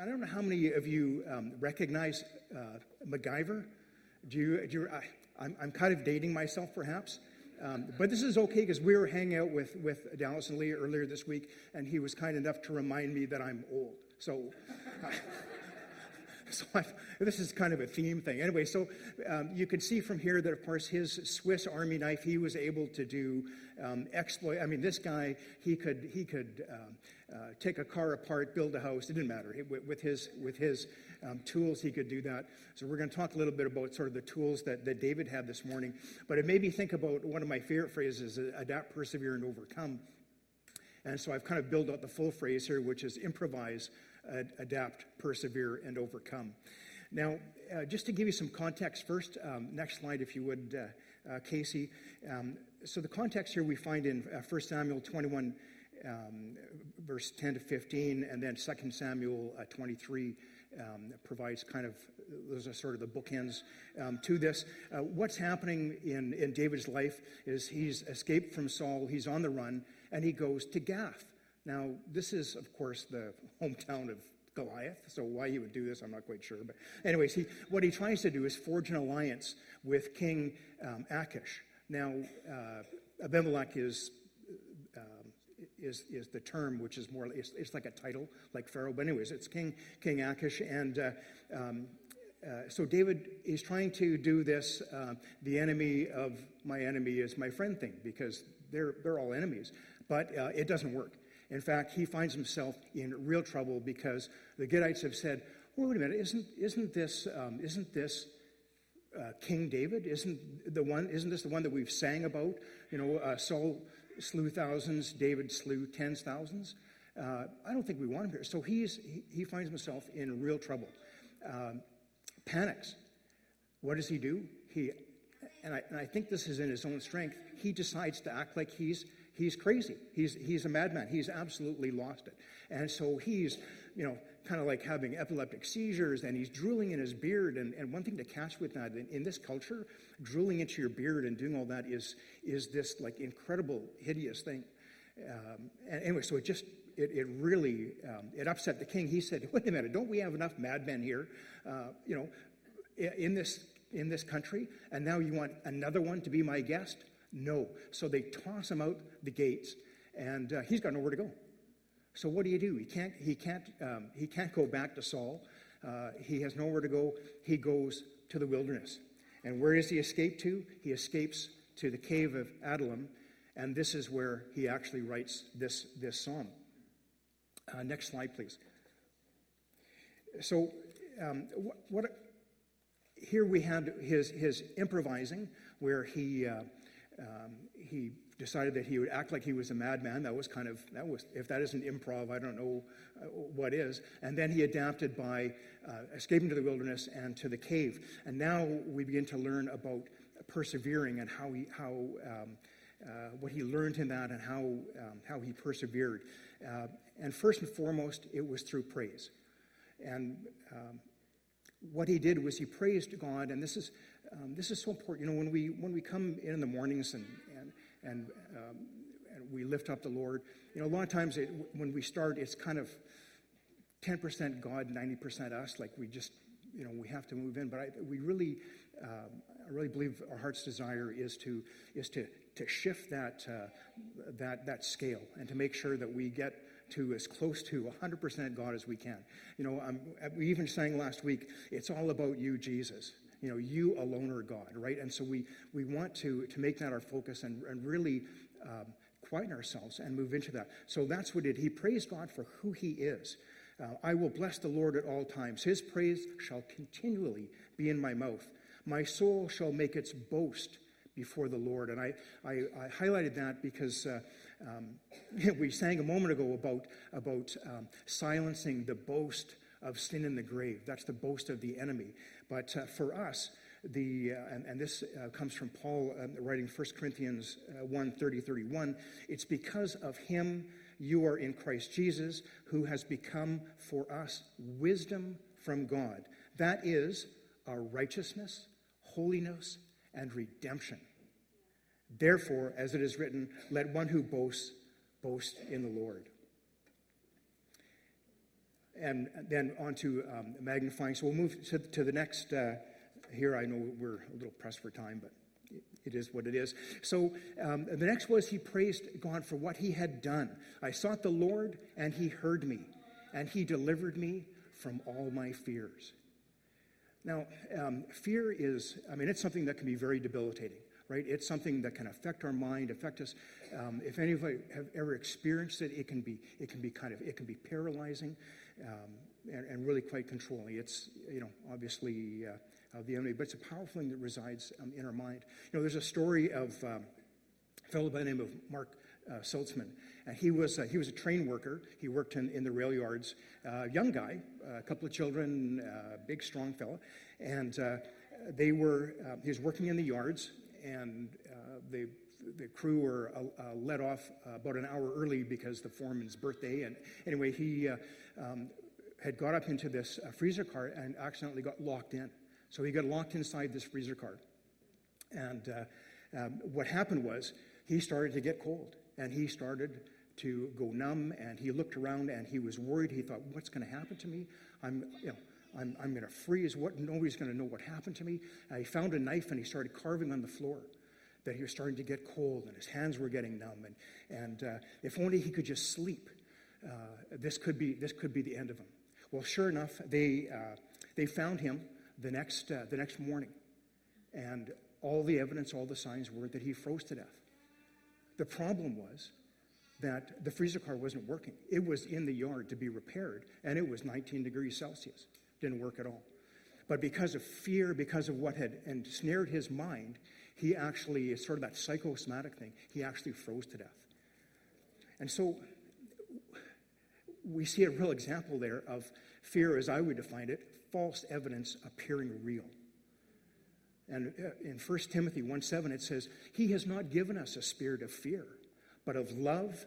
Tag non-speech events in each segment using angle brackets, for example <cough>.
I don't know how many of you um, recognize uh, MacGyver. Do you? Do you I, I'm, I'm kind of dating myself, perhaps. Um, but this is okay because we were hanging out with, with Dallas and Leah earlier this week, and he was kind enough to remind me that I'm old. So, <laughs> so <laughs> I, this is kind of a theme thing. Anyway, so um, you can see from here that, of course, his Swiss Army knife, he was able to do um, exploit. I mean, this guy, he could he could um, uh, take a car apart, build a house. It didn't matter. with his with his um, tools, he could do that. So we're going to talk a little bit about sort of the tools that, that David had this morning. But it made me think about one of my favorite phrases: adapt, persevere, and overcome. And so I've kind of built out the full phrase here, which is improvise, adapt, persevere, and overcome. Now, uh, just to give you some context first, um, next slide, if you would, uh, uh, Casey. Um, so, the context here we find in uh, 1 Samuel 21, um, verse 10 to 15, and then 2 Samuel uh, 23 um, provides kind of, those are sort of the bookends um, to this. Uh, what's happening in, in David's life is he's escaped from Saul, he's on the run, and he goes to Gath. Now, this is, of course, the hometown of Goliath, so why he would do this, I'm not quite sure. But, anyways, he, what he tries to do is forge an alliance with King um, Achish. Now, uh, Abimelech is, um, is, is the term, which is more, it's, it's, like a title, like Pharaoh. But, anyways, it's King, King Achish. And uh, um, uh, so David is trying to do this, uh, the enemy of my enemy is my friend thing, because they're, they're all enemies. But uh, it doesn't work. In fact, he finds himself in real trouble because the Gittites have said, well, wait a minute, isn't, isn't this, um, isn't this uh, King David? Isn't, the one, isn't this the one that we've sang about? You know, uh, Saul slew thousands, David slew tens thousands. Uh, I don't think we want him here. So he's, he, he finds himself in real trouble. Um, panics. What does he do? He, and I, and I think this is in his own strength, he decides to act like he's he's crazy. He's, he's a madman. He's absolutely lost it. And so he's, you know, kind of like having epileptic seizures and he's drooling in his beard. And, and one thing to catch with that in, in this culture, drooling into your beard and doing all that is, is this like incredible, hideous thing. Um, and anyway, so it just, it, it really, um, it upset the king. He said, wait a minute, don't we have enough madmen here, uh, you know, in this, in this country? And now you want another one to be my guest? No. So they toss him out the gates, and uh, he's got nowhere to go. So what do you do? He can't, he can't, um, he can't go back to Saul. Uh, he has nowhere to go. He goes to the wilderness. And where does he escape to? He escapes to the cave of Adullam, and this is where he actually writes this, this psalm. Uh, next slide, please. So, um, what, what, here we had his, his improvising, where he, uh, um, he decided that he would act like he was a madman. That was kind of, that was, if that isn't improv, I don't know uh, what is. And then he adapted by uh, escaping to the wilderness and to the cave. And now we begin to learn about persevering and how he, how, um, uh, what he learned in that and how, um, how he persevered. Uh, and first and foremost, it was through praise. And um, what he did was he praised God, and this is um, this is so important. You know, when we when we come in, in the mornings and and and, um, and we lift up the Lord, you know, a lot of times it, when we start, it's kind of ten percent God, ninety percent us. Like we just, you know, we have to move in. But I, we really, um, I really believe our heart's desire is to is to to shift that uh, that that scale and to make sure that we get to as close to 100% God as we can. You know, we even sang last week, it's all about you, Jesus you know, you alone are God, right? And so we, we want to, to make that our focus and, and really um, quieten ourselves and move into that. So that's what it He praised God for who He is. Uh, I will bless the Lord at all times. His praise shall continually be in my mouth. My soul shall make its boast before the Lord. And I, I, I highlighted that because uh, um, <laughs> we sang a moment ago about, about um, silencing the boast of sin in the grave. That's the boast of the enemy. But uh, for us, the, uh, and, and, this uh, comes from Paul uh, writing 1 Corinthians uh, 1 30, 31. It's because of him you are in Christ Jesus, who has become for us wisdom from God. That is our righteousness, holiness, and redemption. Therefore, as it is written, let one who boasts boast in the Lord. And then on to um, magnifying. So we'll move to, to the next. Uh, here, I know we're a little pressed for time, but it is what it is. So um, the next was he praised God for what he had done. I sought the Lord, and he heard me, and he delivered me from all my fears. Now, um, fear is, I mean, it's something that can be very debilitating, right? It's something that can affect our mind, affect us. Um, if any of you have ever experienced it, it can be, it can be kind of, it can be paralyzing um, and, and, really quite controlling. It's, you know, obviously uh, the enemy, but it's a powerful thing that resides um, in our mind. You know, there's a story of um, a fellow by the name of Mark uh, Saltzman. And he was, uh, he was a train worker. He worked in, in the rail yards. Uh, young guy, a couple of children, uh, big, strong fellow. And uh, they were, uh, he was working in the yards, and uh, they, the crew were uh, uh, let off about an hour early because the foreman's birthday. And anyway, he um, had got up into this freezer car and accidentally got locked in. So he got locked inside this freezer car. And um, what happened was he started to get cold and he started to go numb and he looked around and he was worried. He thought, what's going to happen to me? I'm, you know, I'm, I'm going to freeze. What? Nobody's going to know what happened to me. Uh, he found a knife and he started carving on the floor. That he was starting to get cold and his hands were getting numb. And, and uh, if only he could just sleep, uh, this, could be, this could be the end of him. Well, sure enough, they, uh, they found him the next, uh, the next morning. And all the evidence, all the signs were that he froze to death. The problem was that the freezer car wasn't working. It was in the yard to be repaired, and it was 19 degrees Celsius. Didn't work at all. But because of fear, because of what had ensnared his mind, he actually, sort of that psychosomatic thing, he actually froze to death. And so we see a real example there of fear, as I would define it, false evidence appearing real. And uh, in 1 Timothy 1 7, it says, He has not given us a spirit of fear, but of love,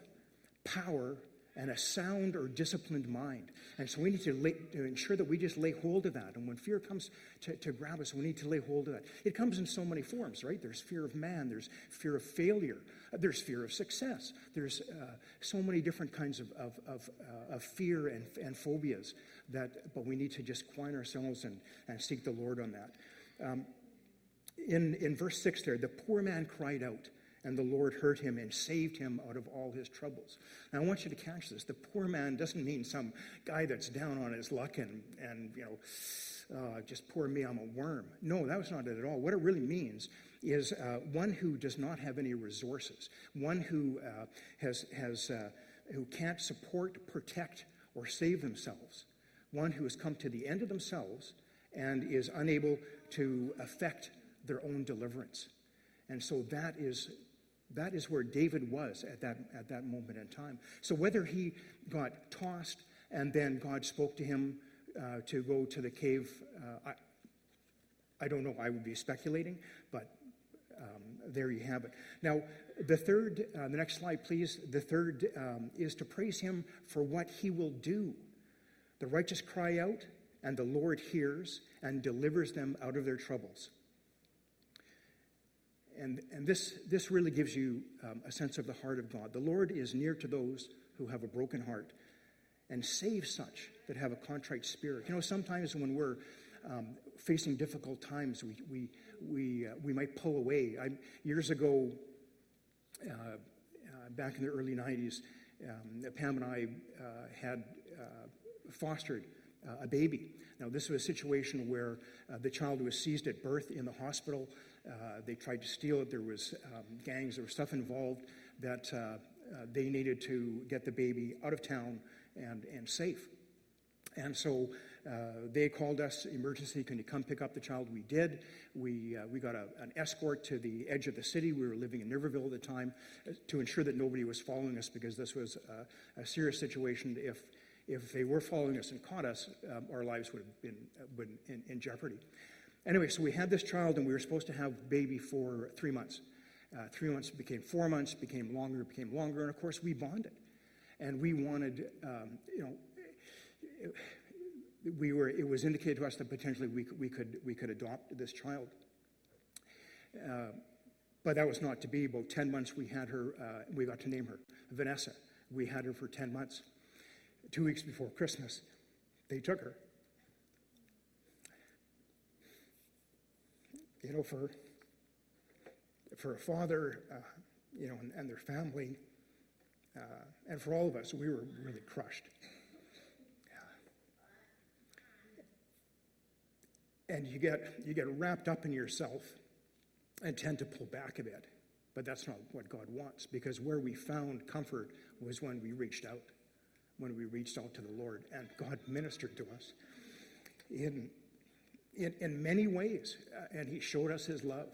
power, and a sound or disciplined mind. And so we need to, lay, to ensure that we just lay hold of that. And when fear comes to, to grab us, we need to lay hold of that. It comes in so many forms, right? There's fear of man, there's fear of failure, uh, there's fear of success, there's uh, so many different kinds of, of, of, uh, of fear and, and phobias that, but we need to just quiet ourselves and, and seek the Lord on that. Um, in, in verse 6 there, the poor man cried out, and the Lord heard him and saved him out of all his troubles. Now, I want you to catch this. The poor man doesn't mean some guy that's down on his luck and, and you know, uh, just poor me, I'm a worm. No, that was not it at all. What it really means is uh, one who does not have any resources, one who uh, has, has uh, who can't support, protect, or save themselves, one who has come to the end of themselves and is unable to affect their own deliverance. And so that is that is where David was at that, at that moment in time. So whether he got tossed and then God spoke to him uh, to go to the cave, uh, I, I don't know. I would be speculating, but um, there you have it. Now, the third, uh, the next slide, please. The third um, is to praise him for what he will do. The righteous cry out, and the Lord hears and delivers them out of their troubles and, and this, this really gives you um, a sense of the heart of God. The Lord is near to those who have a broken heart and saves such that have a contrite spirit. You know, sometimes when we're um, facing difficult times, we, we, we, uh, we might pull away. I, years ago, uh, uh, back in the early 90s, um, Pam and I uh, had uh, fostered uh, a baby. Now, this was a situation where the child was seized at birth in the hospital. Uh, they tried to steal it. There was um, gangs. There was stuff involved that uh, uh, they needed to get the baby out of town and, and safe. And so uh, they called us, emergency, can you come pick up the child? We did. We, uh, we got a, an escort to the edge of the city. We were living in Niverville at the time uh, to ensure that nobody was following us because this was a serious situation. If, if they were following us and caught us, um, our lives would have been, been in, in jeopardy. Anyway, so we had this child, and we were supposed to have baby for three months. Uh, three months became four months, became longer, became longer, and of course we bonded, and we wanted, um, you know, it, we were. It was indicated to us that potentially we, could we could we could adopt this child. Uh, but that was not to be. About 10 months, we had her, uh, we got to name her Vanessa. We had her for 10 months, two weeks before Christmas. they took her. You know, for, for a father, uh, you know, and, and their family, uh, and for all of us, we were really crushed. And you get, you get wrapped up in yourself and tend to pull back a bit. But that's not what God wants because where we found comfort was when we reached out, when we reached out to the Lord, and God ministered to us in, in, in many ways, uh, and He showed us His love.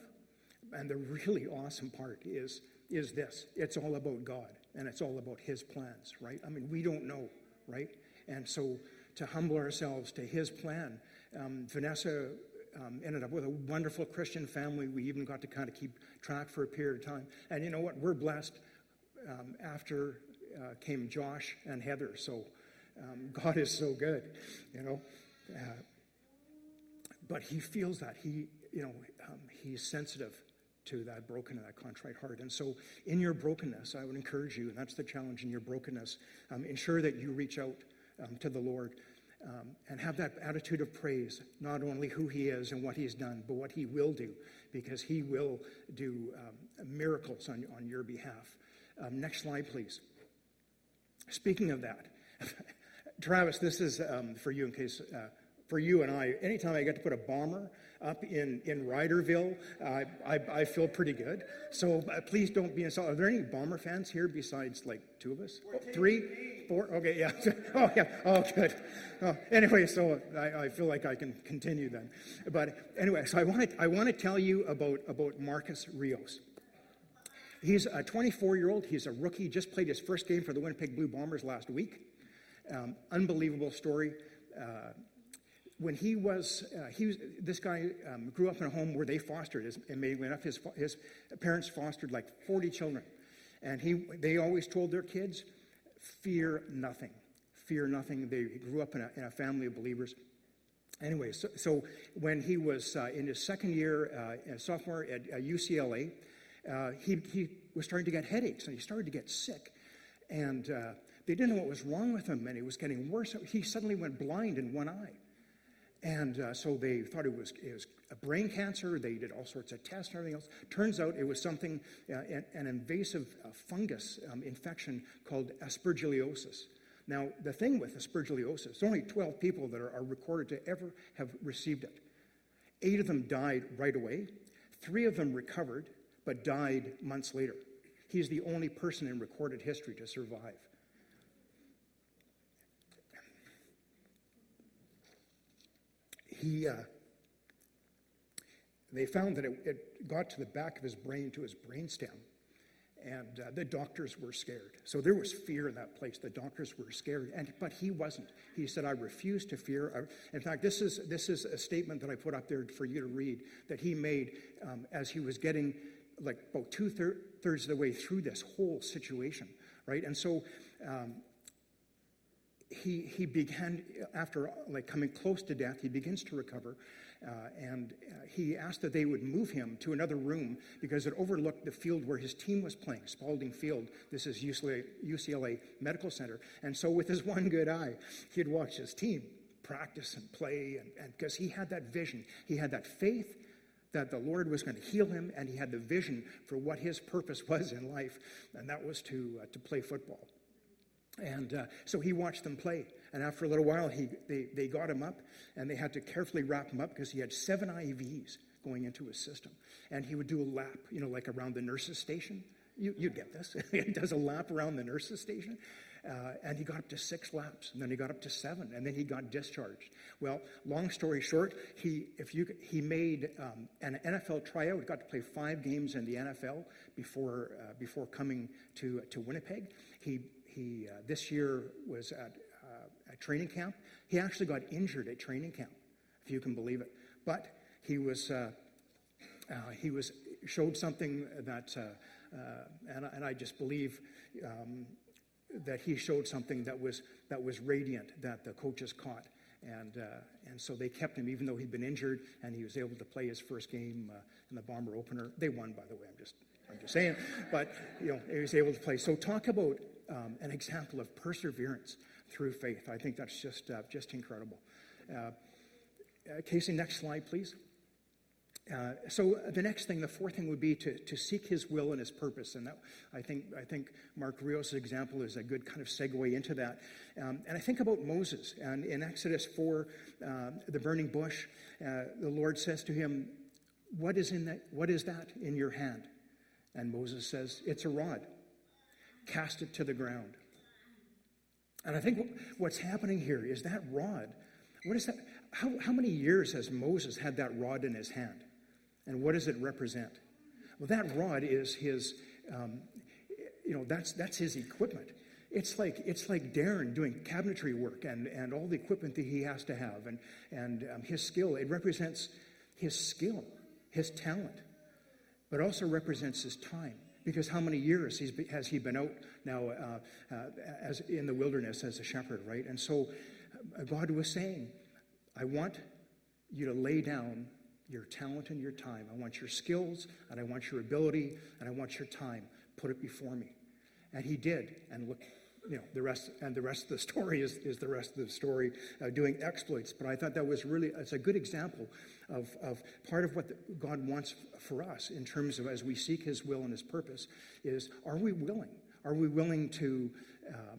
And the really awesome part is, is this it's all about God, and it's all about His plans, right? I mean, we don't know, right? And so to humble ourselves to His plan, um, Vanessa um, ended up with a wonderful Christian family. We even got to kind of keep track for a period of time. And you know what? We're blessed. Um, after uh, came Josh and Heather. So um, God is so good, you know. Uh, but He feels that He, you know, um, He's sensitive to that broken and that contrite heart. And so, in your brokenness, I would encourage you, and that's the challenge in your brokenness. Um, ensure that you reach out um, to the Lord um, and have that attitude of praise, not only who he is and what he's done, but what he will do, because he will do um, miracles on, on your behalf. Um, next slide, please. Speaking of that, <laughs> Travis, this is um, for you in case. Uh, for you and I, anytime I get to put a bomber up in, in Riderville, uh, I, I feel pretty good. So uh, please don't be insulted. Are there any bomber fans here besides like two of us? Oh, three? Four? Okay, yeah. <laughs> oh, yeah. Oh, good. Oh, anyway, so I, I, feel like I can continue then. But anyway, so I want to I want to tell you about about Marcus Rios. He's a 24 year old. He's a rookie. Just played his first game for the Winnipeg Blue Bombers last week. Um, unbelievable story. Uh, when he was, uh, he was this guy um, grew up in a home where they fostered, his, amazingly enough, his, his parents fostered like 40 children. And he, they always told their kids, fear nothing. Fear nothing. They grew up in a, in a family of believers. Anyway, so, so when he was uh, in his second year, uh, sophomore at uh, UCLA, uh, he, he was starting to get headaches and he started to get sick. And uh, they didn't know what was wrong with him, and he was getting worse. He suddenly went blind in one eye. And uh, so they thought it was, it was a brain cancer. They did all sorts of tests and everything else. Turns out it was something, uh, an, invasive uh, fungus um, infection called aspergillosis. Now, the thing with aspergillosis, there's only 12 people that are, are recorded to ever have received it. Eight of them died right away. Three of them recovered, but died months later. He's the only person in recorded history to survive. He, uh, they found that it, it, got to the back of his brain, to his brainstem, and uh, the doctors were scared. So there was fear in that place. The doctors were scared, and but he wasn't. He said, "I refuse to fear." In fact, this is this is a statement that I put up there for you to read that he made um, as he was getting like about two thirds of the way through this whole situation, right? And so um, he, he began, after like coming close to death, he begins to recover. Uh, and uh, he asked that they would move him to another room because it overlooked the field where his team was playing, Spaulding Field. This is UCLA, UCLA Medical Center. And so, with his <laughs> one good eye, he'd watch his team practice and play, and because he had that vision, he had that faith that the Lord was going to heal him, and he had the vision for what his purpose was in life, and that was to, uh, to play football. And uh, so he watched them play. And after a little while, he, they, they got him up and they had to carefully wrap him up because he had seven IVs going into his system. And he would do a lap, you know, like around the nurse's station. You, you get this. <laughs> he does a lap around the nurse's station. Uh, and he got up to six laps, and then he got up to seven, and then he got discharged. Well, long story short, he if you he made um, an NFL tryout, got to play five games in the NFL before uh, before coming to to Winnipeg. He he uh, this year was at, uh, at training camp. He actually got injured at training camp, if you can believe it. But he was uh, uh he was showed something that, uh, uh, and, and, I just believe um, that he showed something that was that was radiant that the coaches caught. And, and so they kept him, even though he'd been injured, and he was able to play his first game in the Bomber opener. They won, by the way. I'm just I'm just saying, but you know, he was able to play. So talk about um, an example of perseverance through faith. I think that's just, uh, just incredible. Uh, uh Casey, next slide, please. Uh, so the next thing, the fourth thing would be to, to seek his will and his purpose. And that, I think, I think Mark Rios' example is a good kind of segue into that. Um, and I think about Moses. And in Exodus 4, uh, the burning bush, uh, the Lord says to him, what is, in that, what is that in your hand? And Moses says, It's a rod. Cast it to the ground. And I think what's happening here is that rod. What is that? How, how many years has Moses had that rod in his hand? And what does it represent? Well, that rod is his, um, you know, that's, that's his equipment. It's like, it's like Darren doing cabinetry work and, and all the equipment that he has to have and, and um, his skill. It represents his skill, his talent, but also represents his time. Because how many years has he been out now uh, uh, as in the wilderness as a shepherd, right? And so uh, God was saying, I want you to lay down your talent and your time. I want your skills and I want your ability and I want your time. Put it before me. And he did. And look, you know, the rest, and the rest of the <laughs> story is, is the rest of the story, uh, doing exploits. But I thought that was really, it's a good example of, of part of what the, God wants for us in terms of as we seek his will and his purpose is, are we willing? Are we willing to, uh,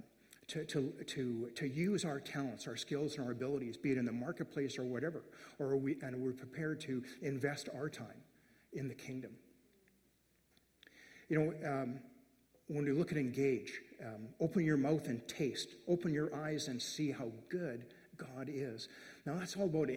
to, to, to, use our talents, our skills, and our abilities, be it in the marketplace or whatever, or are we, and we're prepared to invest our time in the kingdom. You know, um, when we look at engage, um, open your mouth and taste, open your eyes and see how good God is. Now that's all about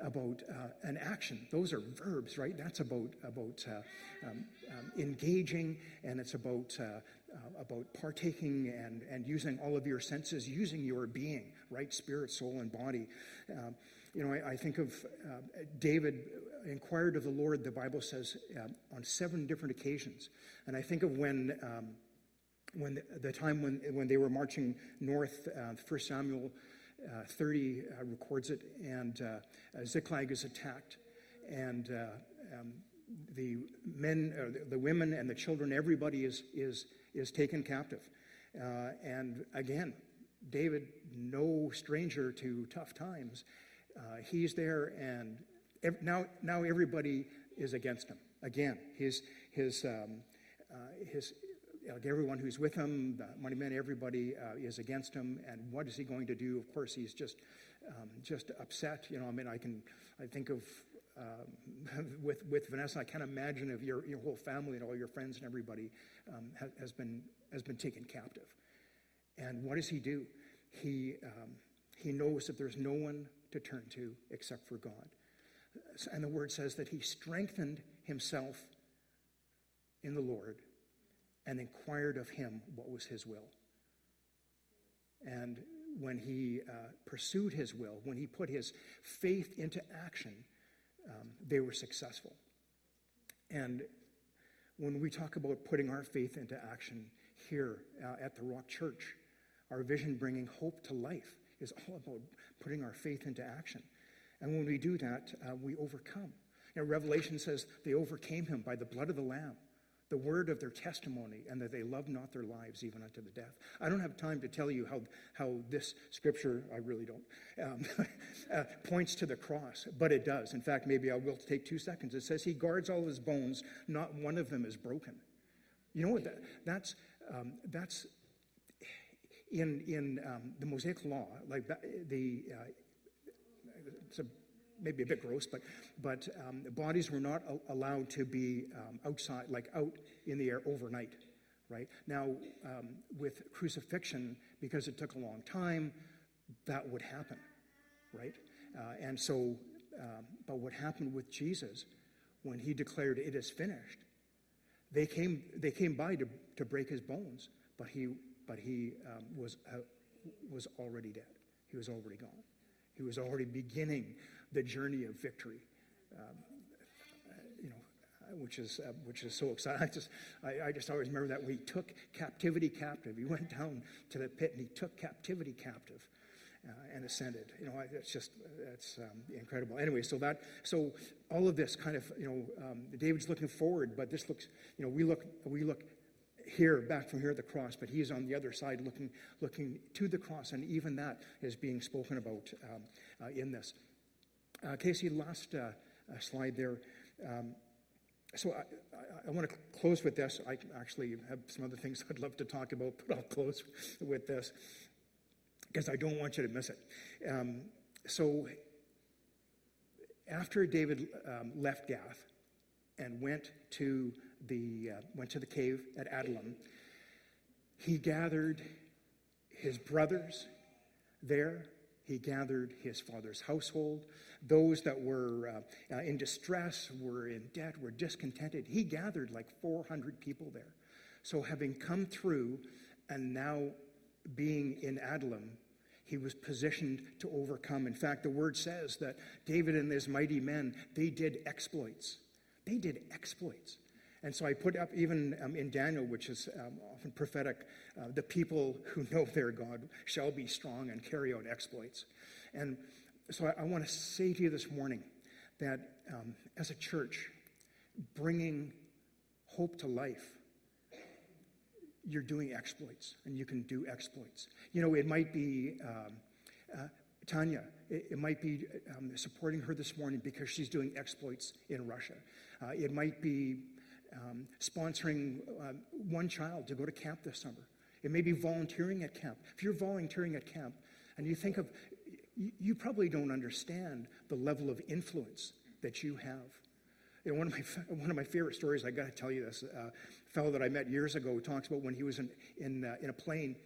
about uh, an action. Those are verbs, right? That's about about uh, um, um, engaging, and it's about uh, uh, about partaking and, and using all of your senses, using your being, right? Spirit, soul, and body. Um, you know, I, I think of uh, David inquired of the Lord, the Bible says, uh, on seven different occasions. And I think of when. When the, the, time when, when they were marching north, uh, 1 Samuel uh, 30 uh, records it, and uh, Ziklag is attacked, and uh, um, the men, the, the women, and the children, everybody is, is is taken captive. Uh, and again, David, no stranger to tough times, uh, he's there, and ev- now, now everybody is against him. Again, his, his, um, uh, his, like everyone who's with him, the money men, everybody uh, is against him. And what is he going to do? Of course, he's just, um, just upset. You know, I mean, I can, I think of um, <laughs> with, with Vanessa, I can't imagine if your, your whole family and all your friends and everybody um, ha, has, been, has been taken captive. And what does he do? He, um, he knows that there's no one to turn to except for God. And the word says that he strengthened himself in the Lord and inquired of him what was his will. And when he uh, pursued his will, when he put his faith into action, um, they were successful. And when we talk about putting our faith into action here uh, at the Rock Church, our vision bringing hope to life is all about putting our faith into action. And when we do that, uh, we overcome. You know, Revelation says they overcame him by the blood of the Lamb the word of their testimony, and that they loved not their lives even unto the death. I don't have time to tell you how, how this scripture, I really don't, um, <laughs> uh, points to the cross, but it does. In fact, maybe I will take two seconds. It says, He guards all his bones, not one of them is broken. You know what? That, that's, um, that's in, in um, the Mosaic Law, like the, uh, it's a maybe a bit gross, but, but um, bodies were not allowed to be um, outside, like out in the air overnight, right? Now, um, with crucifixion, because it took a long time, that would happen, right? Uh, and so, um, but what happened with Jesus when he declared it is finished, they came, they came by to, to break his bones, but he, but he um, was, uh, was already dead. He was already gone. He was already beginning the journey of victory. Um, you know, which is uh, which is so exciting. <laughs> I just I, I, just always remember that we took captivity captive. He went down to the pit and he took captivity captive. Uh, and ascended. You know, it's just it's um, incredible. Anyway, so that so all of this kind of you know um, David's looking forward, but this looks you know we look we look here, back from here at the cross, but he's on the other side looking, looking to the cross, and even that is being spoken about um, uh, in this. Uh, Casey, last uh, uh slide there. Um, so I, I, I want to close with this. I actually have some other things <laughs> I'd love to talk about, but I'll close with this because I don't want you to miss it. Um, so after David um, left Gath and went to the uh, went to the cave at Adullam, he gathered his brothers there. He gathered his father's household, those that were uh, uh, in distress, were in debt, were discontented. He gathered like 400 people there. So, having come through and now being in Adullam, he was positioned to overcome. In fact, the word says that David and his mighty men, they did exploits. They did exploits. And so I put up, even um, in Daniel, which is um, often prophetic, uh, the people who <laughs> know their God shall be strong and carry out exploits. And so I, I want to say to you this morning that um, as a church, bringing hope to life, you're doing exploits and you can do exploits. You know, it might be um, uh, Tanya, it, it, might be um, supporting her this morning because she's doing exploits in Russia. Uh, it might be um, sponsoring uh, one child to go to camp this summer. It may be volunteering at camp. If you're volunteering at camp and you think of, you, you probably don't understand the level of influence that you have. You know, one of my <laughs> one of my favorite stories. I got to tell you this. Uh, a fellow that I met years ago talks about when he was in in, uh, in a plane,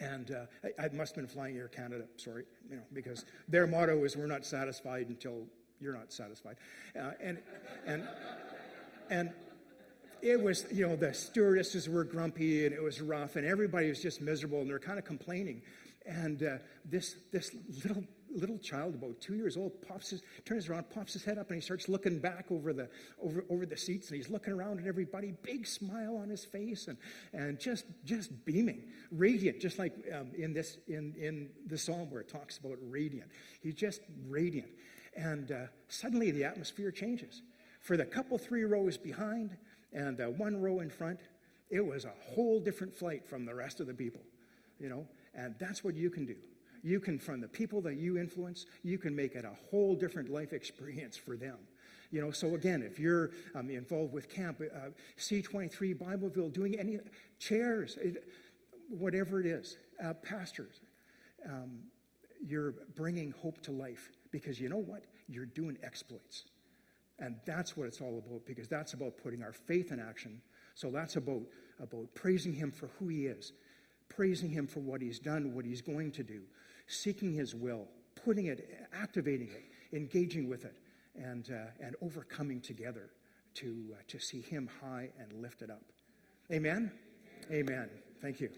and uh, I, I, must have been flying Air Canada. Sorry, you know, because their motto is "We're not satisfied until you're not satisfied," uh, and and and it was, you know, the stewardesses were grumpy and it was rough and everybody was just miserable and they're kind of complaining. And uh, this, this little, little child, about two years old, pops his, turns around, pops his head up, and he starts looking back over the, over, over the seats and he's looking around at everybody, big smile on his face and, and just, just beaming, radiant, just like um, in, this, in, in the psalm where it talks about radiant. He's just radiant. And uh, suddenly the atmosphere changes. For the couple three rows behind, and uh, one row in front, it was a whole different flight from the rest of the people, you know, and that's what you can do. You can, from the people that you influence, you can make it a whole different life experience for them. You know, so again, if you're um, involved with camp, uh, C23, Bibleville, doing any chairs, it, whatever it is, uh, pastors, um, you're bringing hope to life because you know what? You're doing exploits. And that's what it's all about because that's about putting our faith in action. So that's about, about praising Him for who He is, praising Him for what He's done, what He's going to do, seeking His will, putting it, activating it, engaging with it, and, uh, and overcoming together to, uh, to see Him high and lifted up. Amen? Amen. Thank you.